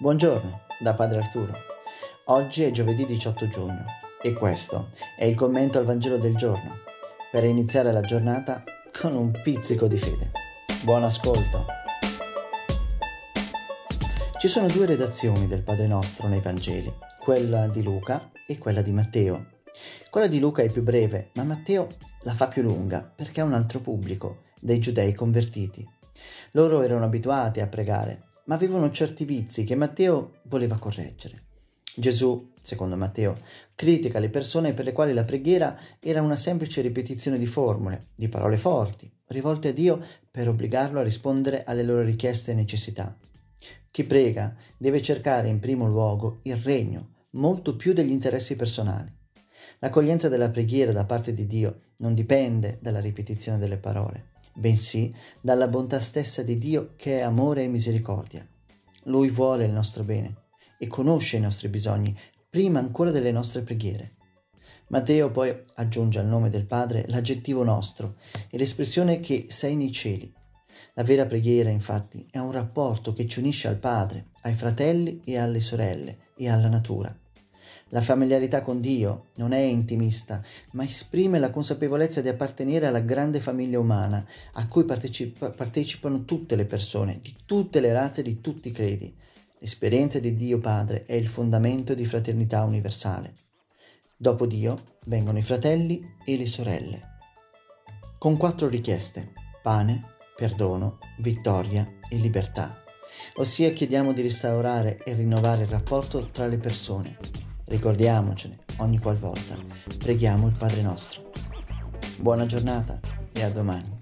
Buongiorno da Padre Arturo. Oggi è giovedì 18 giugno e questo è il commento al Vangelo del giorno per iniziare la giornata con un pizzico di fede. Buon ascolto. Ci sono due redazioni del Padre Nostro nei Vangeli, quella di Luca e quella di Matteo. Quella di Luca è più breve, ma Matteo la fa più lunga perché ha un altro pubblico, dei giudei convertiti. Loro erano abituati a pregare ma avevano certi vizi che Matteo voleva correggere. Gesù, secondo Matteo, critica le persone per le quali la preghiera era una semplice ripetizione di formule, di parole forti, rivolte a Dio per obbligarlo a rispondere alle loro richieste e necessità. Chi prega deve cercare in primo luogo il regno, molto più degli interessi personali. L'accoglienza della preghiera da parte di Dio non dipende dalla ripetizione delle parole, bensì dalla bontà stessa di Dio che è amore e misericordia. Lui vuole il nostro bene e conosce i nostri bisogni prima ancora delle nostre preghiere. Matteo poi aggiunge al nome del Padre l'aggettivo nostro e l'espressione che sei nei cieli. La vera preghiera, infatti, è un rapporto che ci unisce al Padre, ai fratelli e alle sorelle e alla natura. La familiarità con Dio non è intimista, ma esprime la consapevolezza di appartenere alla grande famiglia umana a cui partecipa- partecipano tutte le persone, di tutte le razze, di tutti i credi. L'esperienza di Dio Padre è il fondamento di fraternità universale. Dopo Dio vengono i fratelli e le sorelle. Con quattro richieste, pane, perdono, vittoria e libertà. Ossia chiediamo di restaurare e rinnovare il rapporto tra le persone Ricordiamocene ogni qualvolta preghiamo il Padre nostro. Buona giornata e a domani.